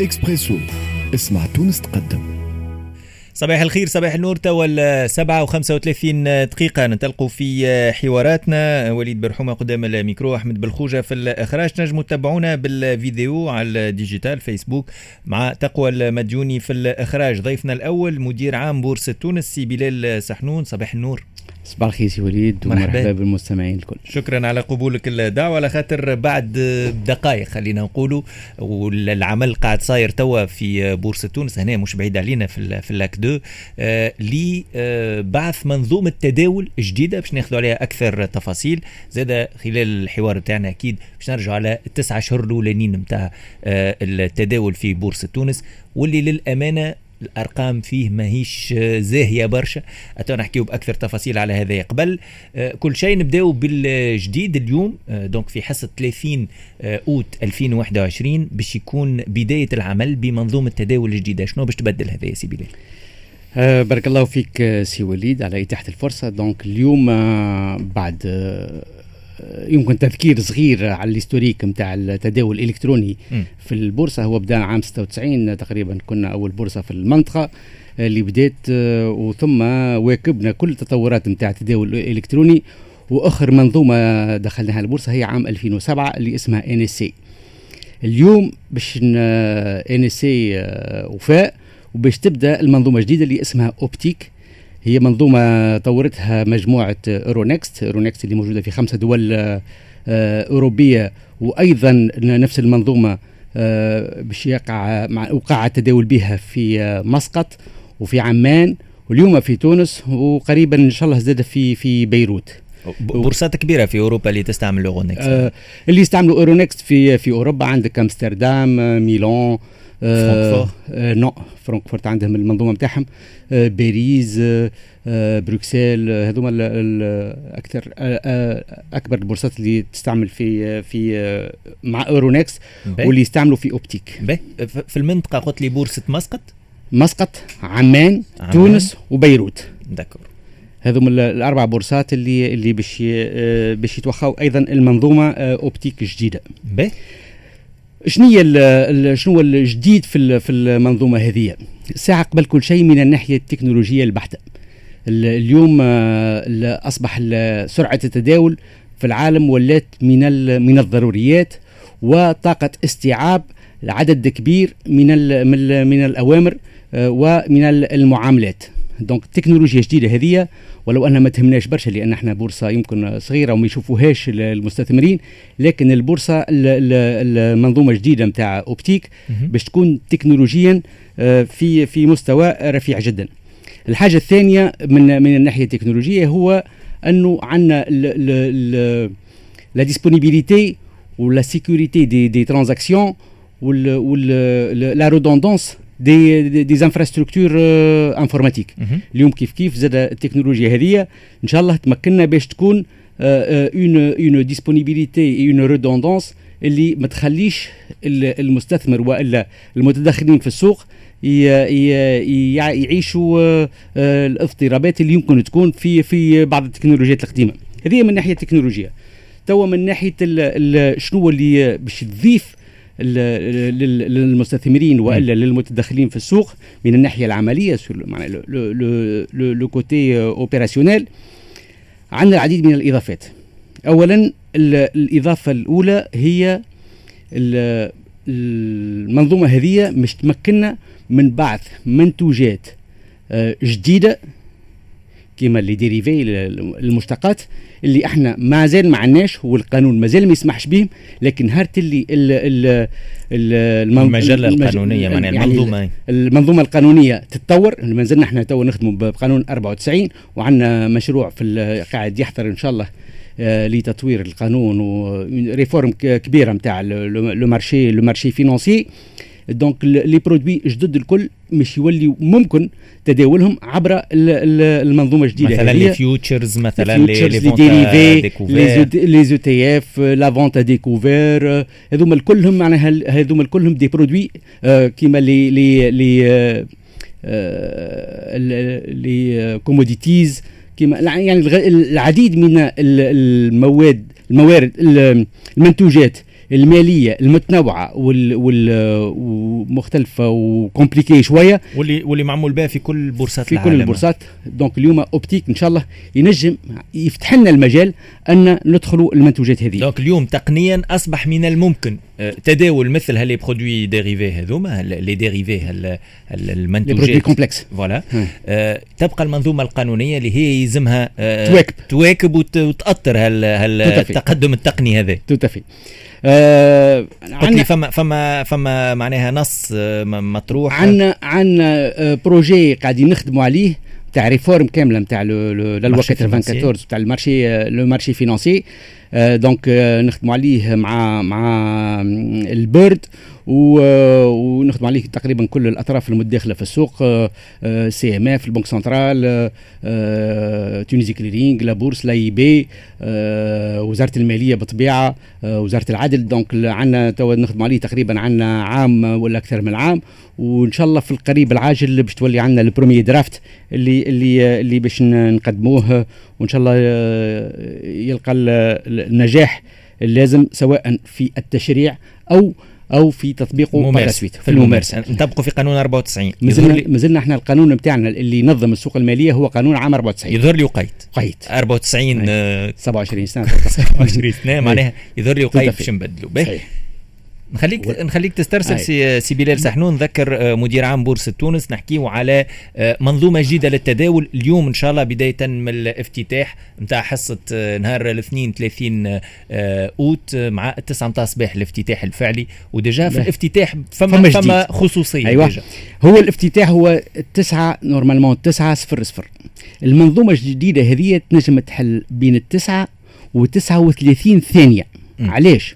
إكسبريسو. اسمع تونس تقدم. صباح الخير صباح النور. توا سبعة وخمسة وثلاثين دقيقة ننطلقوا في حواراتنا. وليد برحومة قدام الميكرو أحمد بالخوجة في الإخراج. نجموا تتابعونا بالفيديو على ال digital فيسبوك مع تقوى المديوني في الإخراج. ضيفنا الأول مدير عام بورصة تونس سي بلال سحنون. صباح النور. صباح الخير سي وليد ومرحبا بالمستمعين الكل. شكرا على قبولك الدعوه على خاطر بعد دقائق خلينا نقولوا والعمل قاعد صاير توا في بورصة تونس هنا مش بعيد علينا في في ال Lac deux آه لبعث منظومة تداول جديدة باش ناخذوا عليها أكثر تفاصيل. زاد خلال الحوار بتاعنا أكيد باش نرجعوا على التسعة اشهر الأولانيين نتاع آه التداول في بورصة تونس واللي للأمانة الأرقام فيه ماهيش زاهية برشا. اتو نحكيو بأكثر تفاصيل على هذا قبل آه، كل شيء نبداو بالجديد اليوم آه، donc في حصة 30 آه، أوت 2021 باش يكون بداية العمل بمنظومة تداول الجديده شنو باش تبدل هذا يا سي بلال؟ أه بارك الله فيك سي وليد على إتاحة الفرصة. donc اليوم بعد يمكن تذكير صغير على ال historique نتاع التداول الإلكتروني م. في البورصة. هو بدأ عام 96 تقريبا كنا أول بورصة في المنطقة اللي بدأت آه، وثم واكبنا كل التطورات نتاع التداول الإلكتروني. وآخر منظومة دخلناها البورصة هي عام 2007 اللي اسمها NS اليوم باش NS وفات وباش تبدأ المنظومة الجديدة اللي اسمها Optiq. هي منظومة طورتها مجموعة Euronext Euronext اللي موجودة في خمسة دول آه، أوروبية. وأيضا نفس المنظومة آه، باش يقع مع وقع التداول بها في آه، مسقط وفي عمان. واليوم في تونس وقريبا إن شاء الله زاد في في بيروت. بورصات كبيرة في أوروبا اللي تستعمل Euronext آه اللي يستعملوا Euronext في في أوروبا. عندك أمستردام ميلان فرانكفورت آه non فرانكفورت عندهم المنظومة نتاعهم آه باريس آه بروكسل هذوما أكثر أكبر البورصات اللي تستعمل في في مع Euronext واللي يستعملوا في Optiq. في المنطقة قلت لي بورصة مسقط. مسقط عمان, عمان. تونس وبيروت. d'accord هذوم الأربع بورصات اللي اللي باش باش يتوخاو أيضا المنظومة Optiq جديده باهي شنو شنو الجديد في في المنظومة هذه؟ ساعة قبل كل شيء من الناحية التكنولوجية البحتة. اليوم آه، أصبح سرعة التداول في العالم ولات من من الضروريات وطاقة استيعاب عدد كبير من من الأوامر آه، ومن المعاملات. دونك تكنولوجيا جديدة هذه ولو انها ما تهمناش برشا لأن إحنا بورصة يمكن صغيرة وما يشوفوهاش المستثمرين لكن البورصة المنظومة الجديده نتاع أوبتيك باش تكون تكنولوجيا آه، في في مستوى رفيع جدا. الحاجة الثانية من من الناحية التكنولوجية هو أنه عندنا la disponibilité و la sécurité des des transactions و la redondance des des infrastructures informatiques اليوم كيف كيف زاد التكنولوجيا هذه إن شاء الله تمكننا باش تكون une une disponibilité une redondance اللي ما تخليش المستثمر وإلا المتدخلين في السوق يعيشوا آه، آه، الاضطرابات اللي يمكن تكون في في بعض التكنولوجيات القديمة. هذه من ناحية التكنولوجيا. توا من ناحية شنو اللي باش تضيف للمستثمرين وإلا للمتدخلين في السوق من الناحية العملية le côté opérationnel عندنا العديد من الإضافات. اولا الإضافة الأولى هي المنظومة هذه مش تمكننا من بعث منتوجات آه، جديدة كما les dérivés المشتقات اللي إحنا ما زال ما عندناش والقانون ما زال ما يسمحش بهم لكن هارت اللي ال ال المجلة القانونية معناها يعني المنظومة. المنظومة القانونية تتطور ما زلنا إحنا تو نخدموا بقانون 94 وعندنا مشروع في قاعد يحضر إن شاء الله آه، لتطوير القانون و réforme كبيرة نتاع le marché le marché financier. donc les produits جدد الكل مش يولي ممكن تداولهم عبر المنظومة الجديدة. مثلا les futures مثلا les dérivés les ETF la vente à découvert هذوما كلهم معناها هذوما كلهم des produits كيما لي لي لي les commodities كيما يعني العديد من المواد الموارد المنتوجات. المالية المتنوعة وال وال ومختلفة و compliqués شوية. واللي واللي معمول بها في كل بورصات في العالم. كل البورصات donc اليوم Optiq إن شاء الله ينجم يفتح لنا المجال أن ندخلوا المنتوجات هذه. donc اليوم تقنيا أصبح من الممكن. آه، تداول مثل ها les produits dérivés هذوما les dérivés المنتوجات. complexes voilà تبقى المنظومة القانونية اللي هي يلزمها آه تواكب تواكب وتأثر هالتقدم التقني هذا tout à fait آه عندنا فما فما فما معناها نص آه، مطروح. عندنا عندنا آه، projet قاعدين نخدموا عليه تاع réforme كاملة نتاع الوقت 24 تاع ال marché le marché financier donc نخدموا عليه مع مع البرد. ونخدم عليه تقريبا كل الأطراف المتداخله في السوق CMF la Banque centrale تونيزي Clearing la bourse l'AIB وزارة المالية بطبيعة وزارة العدل. donc عندنا تو نخدم عليه تقريبا عندنا عام ولا أكثر من عام. وإن شاء الله في القريب العاجل باش تولي عندنا ال premier draft اللي اللي اللي باش نقدموه. وإن شاء الله يلقى النجاح اللازم سواء في التشريع أو أو في تطبيقه ممارسة. في الممارسة. نطبقوا في قانون 94 مازلنا مازلنا إحنا القانون نتاعنا اللي ينظم السوق المالية هو قانون عام 94 يظهر لي وقيت قيت 94 27 سنة 27 سنة معناها يظهر لي وقيت باش نبدلوا نخليك و... نخليك تسترسل سي, سي بلال سحنون نذكر آه، مدير عام بورصة تونس نحكيو على آه، منظومة جديدة للتداول اليوم إن شاء الله بداية من الافتتاح نتاع حصة آه، نهار الاثنين 30 أوت مع التسعة نتاع الصباح الافتتاح الفعلي و déjà في الافتتاح فما فما, فما خصوصية أيوة. déjà. هو الافتتاح هو التسعة normalement التسعة صفر صفر المنظومة الجديدة هذه تنجم تحل بين التسعة و39 ثانية م. علاش؟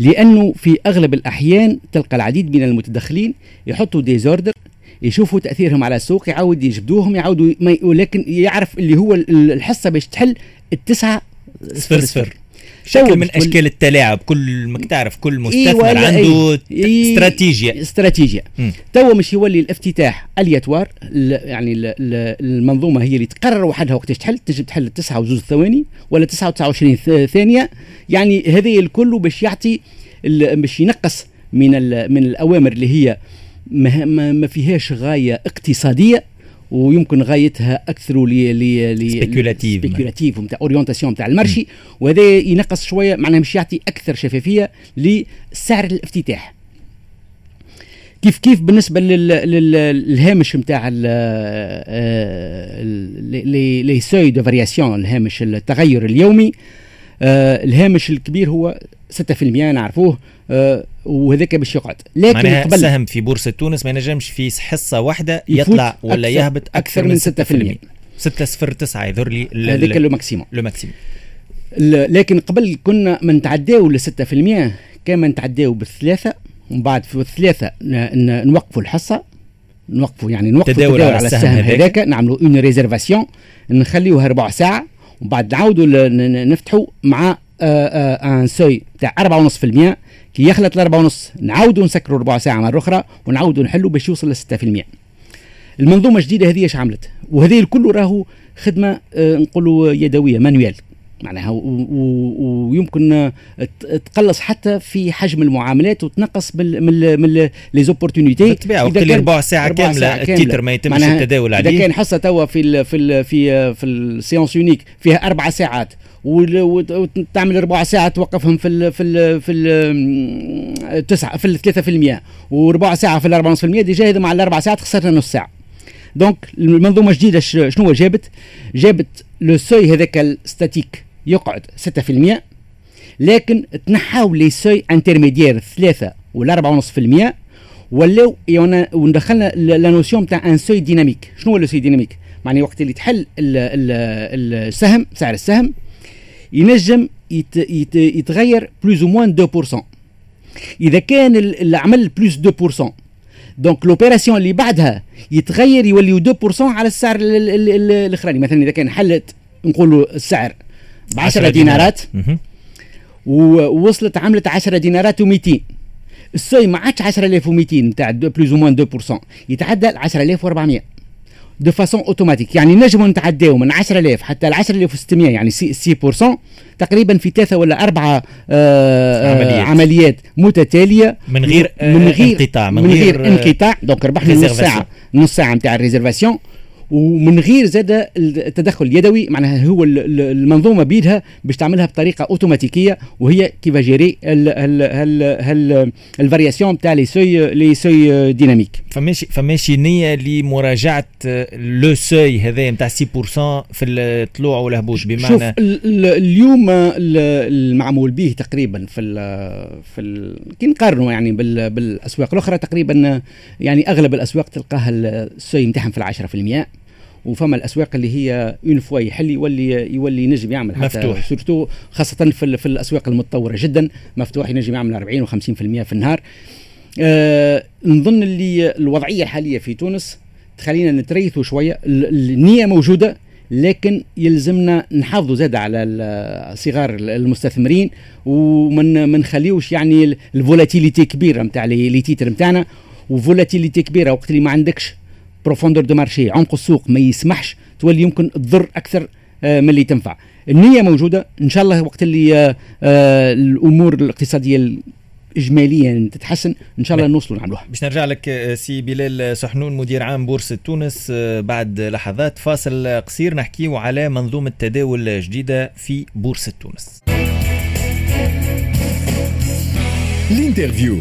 لأنه في أغلب الأحيان تلقى العديد من المتدخلين يحطوا des ordres يشوفوا تأثيرهم على السوق يعاود يجبدوهم يعاودوا ولكن يعرف اللي هو الحصة باش تحل التسعة صفر صفر. شكل من أشكال التلاعب كل ما تعرف كل مستثمر إيه عنده إيه استراتيجية. استراتيجية. توا مش يولي الافتتاح اليتوار يعني المنظومة هي اللي تقرر وحدها وقتاش تحل تجي تحل 9 وزوز ثواني ولا 9 و29 ثانية. يعني هذه الكل باش يعطي باش ينقص من من الأوامر اللي هي ما, ما فيهاش غاية اقتصادية. ويمكن غايتها أكثر ل ل spéculative spéculative نتاع orientation نتاع ال marché. وهذا ينقص شوية معناها مش يعطي أكثر شفافية لسعر الافتتاح. كيف كيف بالنسبة للهامش نتاع les seuils de variation الهامش التغير اليومي آه الهامش الكبير هو 6% نعرفوه آه وهذاك باش يقعد. لكن قبل السهم في بورصة تونس ما ينجمش في حصة واحدة يطلع ولا أكثر يهبط أكثر, أكثر من 6% 6 صفر 9 يظهر لي هذاك le maximum. le maximum. لكن قبل كنا ما نتعداو ل 6% كان ما نتعداو بالثلاثة ومن بعد في الثلاثة نوقفوا الحصة نوقفوا يعني نوقفوا تداول على السهم هذاك. نعملوا une réservation نخليوها ربع ساعة. ومن بعد نعاودوا نفتحوا مع un seuil تاع 4.5% كي يخلط الأربعة ونص نعاودوا نسكروا ربع ساعة مرة أخرى ونعاودوا نحلوا باش يوصل ل 6% المنظومة الجديدة هذه إيش عملت؟ وهذه الكل راهو خدمة آه نقولوا يدوية manuelle معناها ويمكن تقلص حتى في حجم المعاملات وتنقص من من من les opportunités بالطبيعة وقت اللي ربع ساعة كاملة ال titre ما يتمش التداول عليه. اذا كان حصة توا في ال في ال في في ال séance unique فيها أربع ساعات وتعمل ربع ساعه توقفهم في ال في ال في ال تسعة في ال 3% وربع ساعة في ال 4.5% déjà هذا مع الأربع ساعات خسرنا نص ساعة. donc المنظومة الجديده شنو جابت؟ جابت le seuil هذاك ال statique يقعد 6% لكن تنحاو les seuils intermédiaires 3 ولا 4.5% ولاو وندخلنا la notion تاع un seuil dynamique. شنو هو le seuil dynamique؟ معني وقت اللي تحل السهم سعر السهم ينجم يت يت يتغير plus moins 2% إذا كان العمل plus 2% donc l'opération اللي بعدها يتغير يوليو 2% على السعر الأخراني. مثلا إذا كان حلت نقولوا السعر ب 10 دينارات. ووصلت عملت 10 دينارات و200 ال seuil ما عادش 10200 نتاع plus moins 2% يتعدى 10400 de façon automatique يعني نجموا نتعداو من 10000 حتى ل 10600 يعني 6% تقريبا في ثلاثة ولا أربعة آه عمليات. عمليات متتالية. من غير من غير انقطاع من غير انقطاع. donc ربحنا نص ساعة. نص ساعة نتاع ال réservation ومن غير زاد التدخل اليدوي معناها هو المنظومة بيدها باش تعملها بطريقة أوتوماتيكية وهي كيف gérer ال variation تاع les seuils les seuils dynamiques فماشي فماشي نية لمراجعة le seuil هذا نتاع 6% في الطلوع والهبوط بمعنى شوف اليوم المعمول به تقريبا في ال في ال كي نقارنوا يعني بالأسواق الأخرى تقريبا يعني أغلب الأسواق تلقاها ال seuil نتاعهم في 10% وفما الأسواق اللي هي une fois يحل يولي يولي ينجم يعمل حتى مفتوح. surtout خاصة في, في الأسواق المتطورة جدا. مفتوح ينجم يعمل 40 و50% في النهار. آه نظن اللي الوضعية الحالية في تونس تخلينا نتريثوا شوية. النية موجودة لكن يلزمنا نحافظوا زاد على صغار المستثمرين ومن ما نخليوش يعني ال volatilité كبيرة نتاع les titres نتاعنا و volatilité كبيرة وقت اللي ما عندكش profondeur de marché عمق السوق ما يسمحش تولي يمكن تضر أكثر آه، من اللي تنفع. النية موجودة إن شاء الله وقت اللي آه، آه، الأمور الاقتصادية اجماليا تتحسن إن شاء الله نوصلوا نعملوها باش نرجع لك سي بلال سحنون مدير عام بورصة تونس بعد لحظات فاصل قصير نحكيو على منظومة تداول جديدة في بورصة تونس. ال interview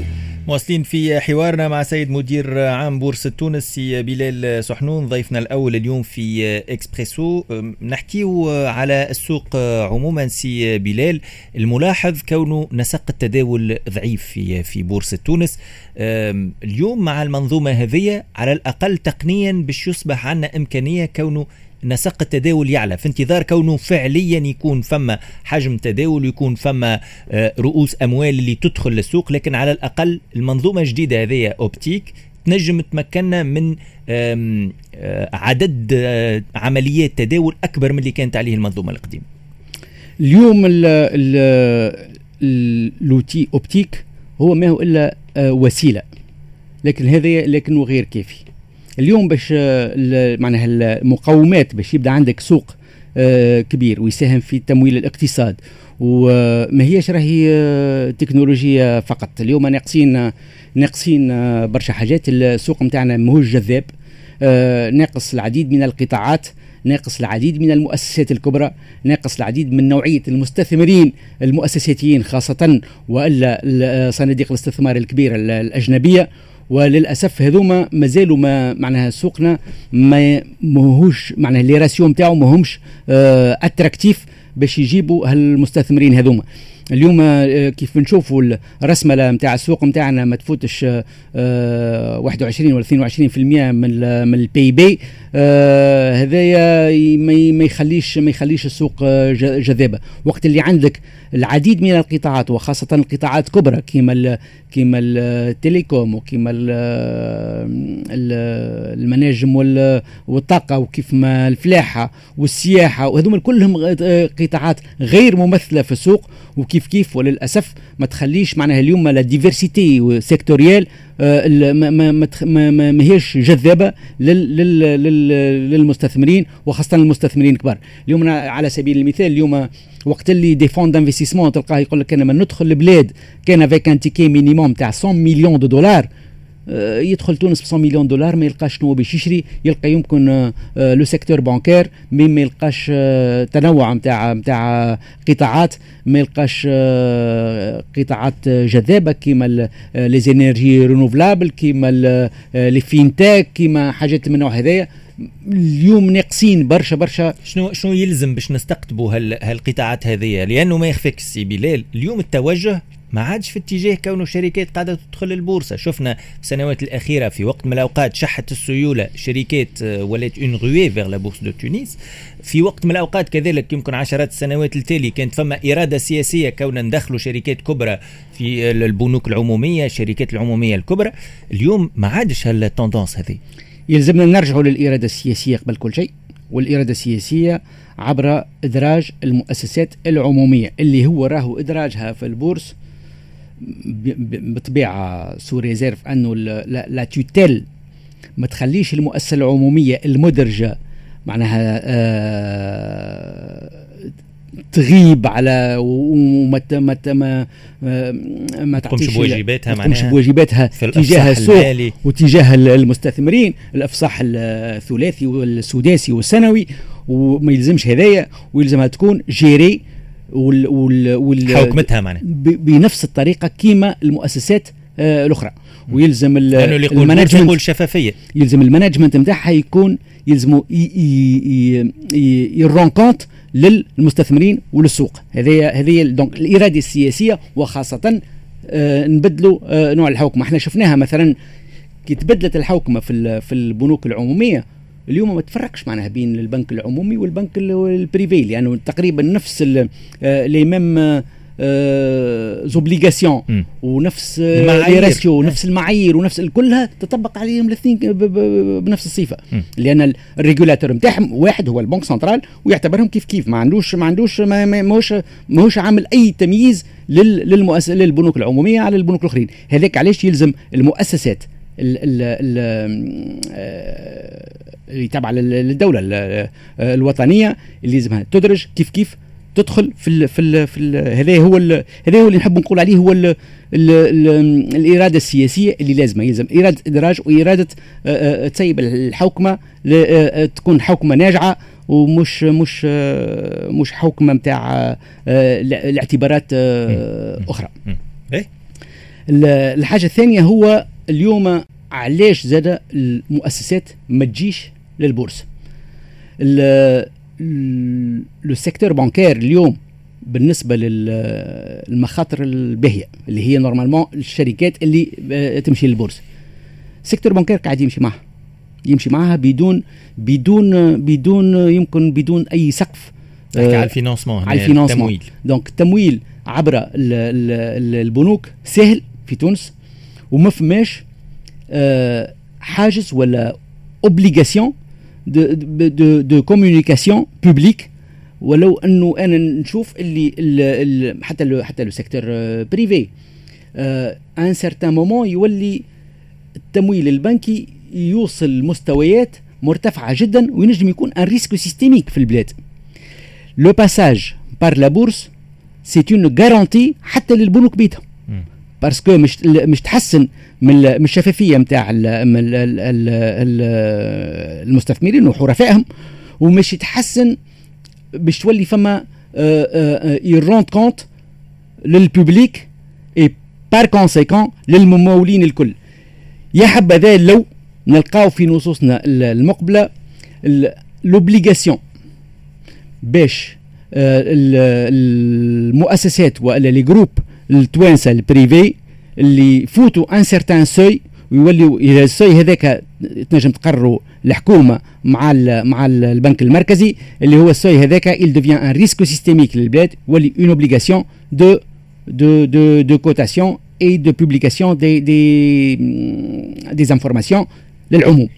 مواصلين في حوارنا مع سيد مدير عام بورصة تونس بلال سحنون ضيفنا الأول اليوم في إكسبريسو. نحكيو على السوق عموما سي بلال. الملاحظ كونه نسق التداول ضعيف في في بورصة تونس. اليوم مع المنظومة هذه على الأقل تقنيا باش يصبح عندنا إمكانية كونه نسق التداول يعلى في انتظار كونه فعليا يكون فما حجم تداول ويكون فما آه، رؤوس أموال اللي تدخل للسوق لكن على الأقل المنظومة الجديدة هذه أوبتيك تنجم تمكننا من آه، عدد آه، عمليات تداول أكبر من اللي كانت عليه المنظومة القديمة. اليوم اللوتي أوبتيك هو ما هو إلا وسيلة لكن هذا لكنه غير كافي. اليوم باش آه، معناها المقومات باش يبدأ عندك سوق آه، كبير ويساهم في تمويل الاقتصاد. وما هيش راهي آه، تكنولوجيا فقط. اليوم ناقصين ناقصين برشا حاجات. السوق نتاعنا ماهوش جذاب ناقص العديد من القطاعات ناقص العديد من المؤسسات الكبرى ناقص العديد من نوعية المستثمرين المؤسساتيين خاصة وإلا صناديق الاستثمار الكبيرة الأجنبية. وللأسف هذوما مازالوا ما معناها سوقنا ما ماهوش معناها لي راسيو نتاعو ماهمش أتراكتيف آه، باش يجيبوا هالمستثمرين هذوما. اليوم آه، كيف بنشوفوا الرسمله نتاع السوق نتاعنا ما تفوتش 21 آه، ولا 22% من من البي بي هذايا ما يخليش ما يخليش السوق جذابة. وقت اللي عندك العديد من القطاعات وخاصة القطاعات كبرى كما كما التليكوم وكما المناجم والطاقة وكيف ما الفلاحة والسياحة وهذوما كلهم قطاعات غير ممثلة في السوق. وكيف كيف وللأسف ما تخليش معناها اليوم la diversité sectorielle ما ما ما, ما, ما هيش جذابة لل لل لل للمستثمرين وخاصة المستثمرين الكبار. اليوم على سبيل المثال اليوم وقت اللي des fonds d'investissement تلقاه يقول لك أنا ما ندخل البلاد كان avec un ticket minimum تاع 100 مليون دو دولار آه، يدخل تونس ب 100 مليون دولار ما يلقاش شنو باش يشري. يلقى يمكن le secteur bancaire mais ما يلقاش آه، تنوع نتاع نتاع قطاعات ما يلقاش آه، قطاعات جذابة كيما les énergies renouvelables كيما les fintechs كيما حاجات من النوع هذايا. اليوم ناقصين برشا برشا. شنو شنو يلزم باش نستقطبوا هالقطاعات هذه لأنه ما يخفيك سي بلال. اليوم التوجه ما عادش في اتجاه كونه شركات قاعدة تدخل البورصة. شفنا في السنوات الأخيرة في وقت من الأوقات شحة السيولة شركات آه، ولات ont rué vers la bourse de تونس في وقت من الأوقات كذلك يمكن عشرات السنوات التالي كانت فما إرادة سياسية كون ندخلوا شركات كبرى في البنوك العمومية الشركات العمومية الكبرى. اليوم ما عادش هال tendance هذه. يلزمنا نرجعوا للإرادة السياسية قبل كل شيء والإرادة السياسية عبر إدراج المؤسسات العمومية اللي هو راهو إدراجها في البورصه بطبيعة sous réserve أنه la tutelle ما تخليش المؤسسة العمومية المدرجة معناها آه تغيب على وما ما ما ما تقومش بواجباتها ما تقومش بواجباتها تجاه السوق وتجاه المستثمرين الأفصاح الثلاثي والسداسي والسنوي وما يلزمش هذايا ويلزمها تكون جيري وال وال وال حوكمتها معناها. بنفس الطريقة كيما المؤسسات آه الأخرى. ويلزم ال management يقول شفافيه يلزم ال management نتاعها يكون يلزموا يرون compte للمستثمرين وللسوق. هذه هذه donc الإرادة السياسية وخاصة آه نبدلوا آه نوع الحوكمه إحنا شفناها مثلا كي تبدلت الحوكمه في في البنوك العمومية اليوم ما تفرقش معناها بين البنك العمومي والبنك ال privé لأنه يعني تقريبا نفس les mêmes obligations ونفس les ratios ونفس المعايير ونفس كلها تطبق عليهم الاثنين بنفس الصفة. م. لأن ال régulateur نتاعهم واحد هو ال banque centrale ويعتبرهم كيف كيف ما عندوش ما عندوش ما ماهوش ماهوش عامل أي تمييز للمؤسسه للبنوك العمومية على البنوك الأخرين. هذاك علاش يلزم المؤسسات ال ال اللي تابعه للدوله الوطنية اللي لازمها تدرج كيف كيف تدخل في ال في ال في هذا هو هذا هو اللي نحب نقول عليه هو ال ال ال الإرادة السياسية اللي لازمة. يلزم اراده إدراج وإرادة تسيب الحوكمة تكون حوكمة ناجعة ومش مش مش حوكمة نتاع الاعتبارات أخرى. إيه؟ الحاجة الثانية هو اليوم علاش زاد المؤسسات ما تجيش للبورصة؟ le secteur bancaire اليوم بالنسبة للمخاطر الباهية اللي هي normalement الشركات اللي آه، تمشي للبورصة. secteur bancaire قاعد يمشي معها. يمشي معها بدون بدون بدون يمكن بدون أي سقف تحكي على ال financement على ال financement. التمويل. donc التمويل عبر البنوك سهل في تونس وما فماش آه، حاجز ولا obligation de communication publique ولو انه أنا نشوف اللي ال حتى لو حتى لو secteur privé un certain moment يولي التمويل البنكي يوصل مستويات مرتفعه جدا وينجم يكون un risque systémique في البلاد le passage par la bourse c'est une garantie حتى للبنوك بيدهم parce que مش مش تحسن من الشفافية نتاع المستثمرين وحرفائهم ومش يتحسن باش تولي فما يروند compte لل public et par conséquent للممولين الكل. يا حبذا لو نلقاو في نصوصنا المقبلة l'obligation باش المؤسسات والا les groupes التوانسة ال privé اللي يفوتوا un certain seuil ويوليوا إلى ال seuil هذاك تنجم تقرروا الحكومة مع ال مع ال البنك المركزي اللي هو ال seuil هذاك il devient un risque systémique للبلاد une obligation de de de de cotation et de publication des des des informations للعموم.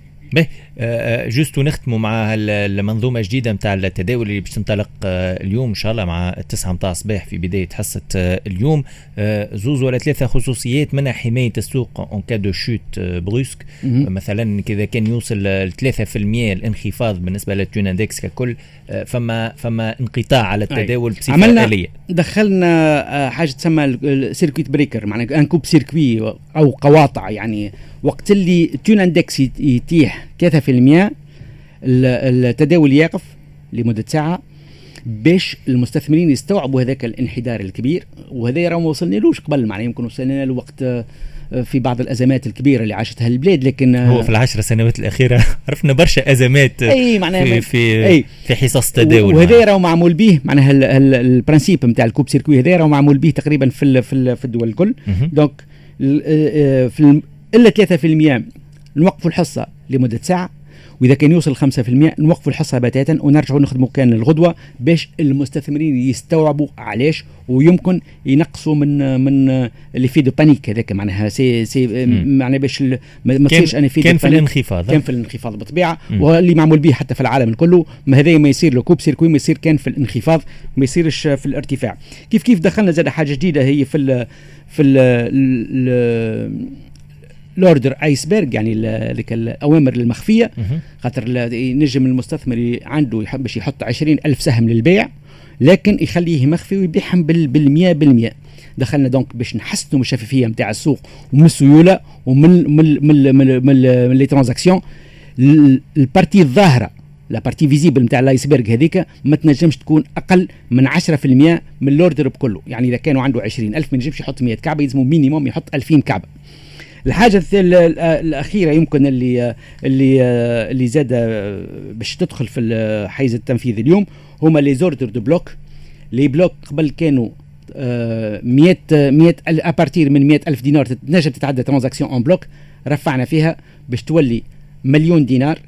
juste ونختموا مع المنظومة الجديدة نتاع التداول اللي باش تنطلق آه، اليوم إن شاء الله مع التسعة نتاع الصباح في بداية حصة آه، اليوم. آه، زوز ولا ثلاثة خصوصيات منها حماية السوق en cas de chute brusque مثلا كذا كان يوصل ل 3% الانخفاض بالنسبة لل Tunindex ككل فما فما انقطاع على التداول بصفة معناها آلية. دخلنا حاجة تسمى ال circuit breaker معناها un coupe-circuit أو قواطع يعني وقت اللي ال Tunindex يطيح 3% التداول يقف لمدة ساعة باش المستثمرين يستوعبوا هذاك الانحدار الكبير. وهذا راه ما وصلنالوش قبل معناها يمكن وصلنا له وقت آه، في بعض الأزمات الكبيرة اللي عاشتها البلاد لكن هو آه، في العشر سنوات الأخيرة عرفنا برشا أزمات أي معناها في في, أي. في حصص التداول وهذا راه معمول به معناها ال principe نتاع ال coupe-circuit هذا راه معمول به تقريبا في في الدول الكل. donc آه، في إلا 3% نوقفوا الحصة. لمدة ساعة. وإذا كان يوصل 5% نوقفوا الحصه بتاتا ونرجعوا نخدموا كان الغدوة باش المستثمرين يستوعبوا علاش ويمكن ينقصوا من من ال effet de panique هذاك. معناها si si معناها باش ما تصيرش أنا في كان في الانخفاض. كان في الانخفاض بالطبيعة. واللي معمول به حتى في العالم كله ما هذا ما يصير le coupe-circuit ما يصير كان في الانخفاض ما يصيرش في الارتفاع. كيف كيف دخلنا زاد حاجة جديدة هي في ال في ال ordre iceberg يعني ذيك الأوامر المخفية. خاطر ينجم المستثمر عنده يحب باش يحط عشرين ألف سهم للبيع لكن يخليه مخفي ويبيعهم بالمية بالمية. دخلنا donc باش نحسنوا من الشفافيه نتاع السوق ومن السيولة ومن من من من, من, من les transactions. ال partie الظاهرة la partie visible نتاع ال iceberg هذيك ما تنجمش تكون أقل من 10% من ال ordre بكله. يعني إذا كانوا عنده 20000 ما ينجمش يحط 100 كعبة يلزموا minimum يحط 2000 كعبة. الحاجة الأخيرة يمكن اللي اللي اللي زاد باش تدخل في الحيز التنفيذي اليوم هما les ordres de bloc. les blocs قبل كانوا 100 100 à partir من 100 ألف دينار تنجم تتعدى transaction en bloc رفعنا فيها باش تولي مليون دينار.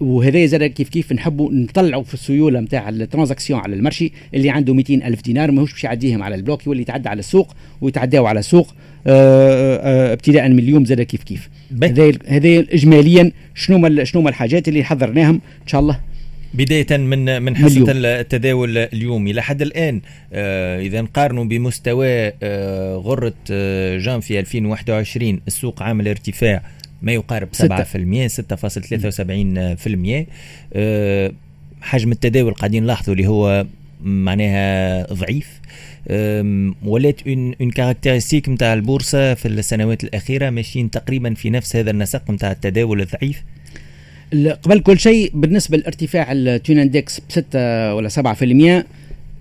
وهذا زاد كيف كيف نحبوا نطلعوا في السيولة نتاع ال transactions على ال marché اللي عنده 200 ألف دينار ماهوش باش يعديهم على ال bloc يولي يتعدى على السوق ويتعداو على السوق. ابتداء من اليوم زاد كيف كيف. هذا هذا اجماليا شنو شنو الحاجات اللي حضرناهم إن شاء الله. بداية من من حصة التداول اليومي. لحد الآن آه إذا نقارنوا بمستوى آه غرة آه جانفي 2021 السوق عامل ارتفاع ما يقارب 7% 6.73% آه حجم التداول قاعدين نلاحظوا اللي هو معناها ضعيف. ولات une caractéristique نتاع البورصة في السنوات الأخيرة ماشيين تقريبا في نفس هذا النسق نتاع التداول الضعيف؟ قبل كل شيء بالنسبة لارتفاع التونindex ب 6 ولا 7%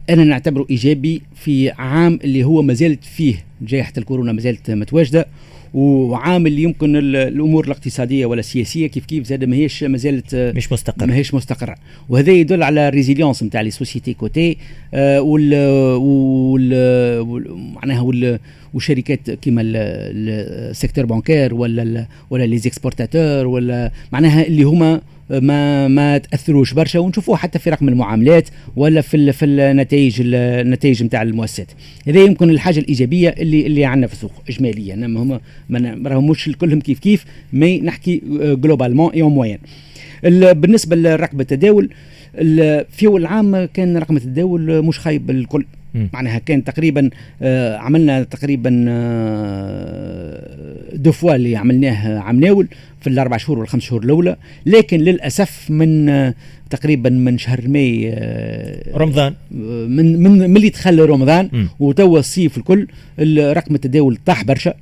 أنا نعتبره إيجابي في عام اللي هو ما زالت فيه جائحة الكورونا ما زالت متواجدة. وعامل يمكن الأمور الاقتصادية ولا السياسية كيف كيف زاد ماهيش ما زالت مش مستقرة. ماهيش مستقرة. وهذا يدل على ال résilience نتاع les sociétés cotées آه وال وال معناها وال وشركات كيما ال secteur bancaire ولا ولا les exportateurs ولا معناها اللي هما ما ما تأثروش برشا ونشوفوه حتى في رقم المعاملات ولا في في النتائج النتائج نتاع المؤسسات. هذا يمكن الحاجة الإيجابية اللي اللي عندنا في السوق اجماليا. هما ما راهمش كلهم كيف كيف mais نحكي globalement en moyenne بالنسبة لرقم التداول في اول العام كان رقم التداول مش خايب الكل. معناها كان تقريبا آه عملنا تقريبا آه deux fois اللي عملناه عام ناول في الأربع شهور والخمس شهور الأولى. لكن للأسف من آه تقريبا من شهر ماي آه رمضان. من من من اللي دخل رمضان. وتوا الصيف الكل رقم التداول طاح برشا.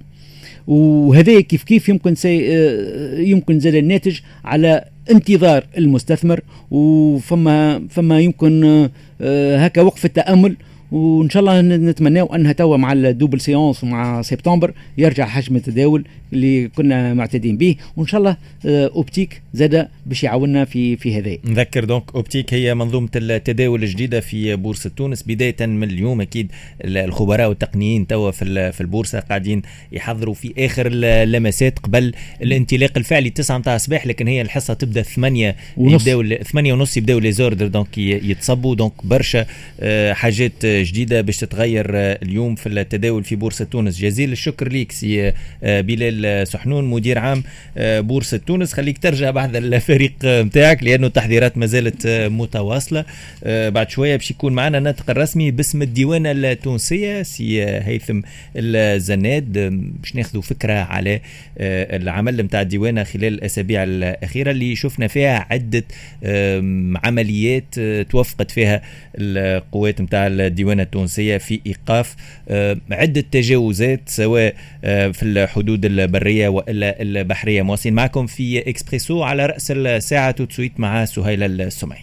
وهذا كيف كيف يمكن سي آه، يمكن زاد الناتج على انتظار المستثمر. وفما فما يمكن آه، هكا وقف التأمل. وإن شاء الله نتمناو أنها توا مع ال double séance ومع سبتمبر يرجع حجم التداول اللي كنا معتادين به. وإن شاء الله آه، Optiq زاد باش يعاوننا في في هذا. نذكر donc Optiq هي منظومة التداول الجديدة في بورصة تونس. بداية من اليوم أكيد الخبراء والتقنيين توا في في البورصة قاعدين يحضروا في آخر اللمسات قبل الانطلاق الفعلي 9 متاع الصباح لكن هي الحصة تبدأ 8 يبداو 8 ونص يبداو les ordres donc يتصبوا. donc برشا آه، حاجات جديدة باش تتغير آه، اليوم في التداول في بورصة تونس. جزيل الشكر ليك سي بلال سحنون مدير عام آه، بورصة تونس. خليك ترجع بعد الفريق نتاعك لأنه التحضيرات ما زالت آه، متواصلة. آه، بعد شوية باش يكون معنا الناطق الرسمي باسم الديوانة التونسية سي هيثم الزناد. باش ناخذوا فكرة على العمل نتاع الديوانة خلال الأسابيع الأخيرة اللي شفنا فيها عدة عمليات توفقت فيها القوات نتاع الديوانة التونسية في إيقاف عدة تجاوزات سواء في الحدود البرية وإلا البحرية. مواصلين معكم في إكسبريسو على رأس الساعة توتسويت مع سهيل السمعي.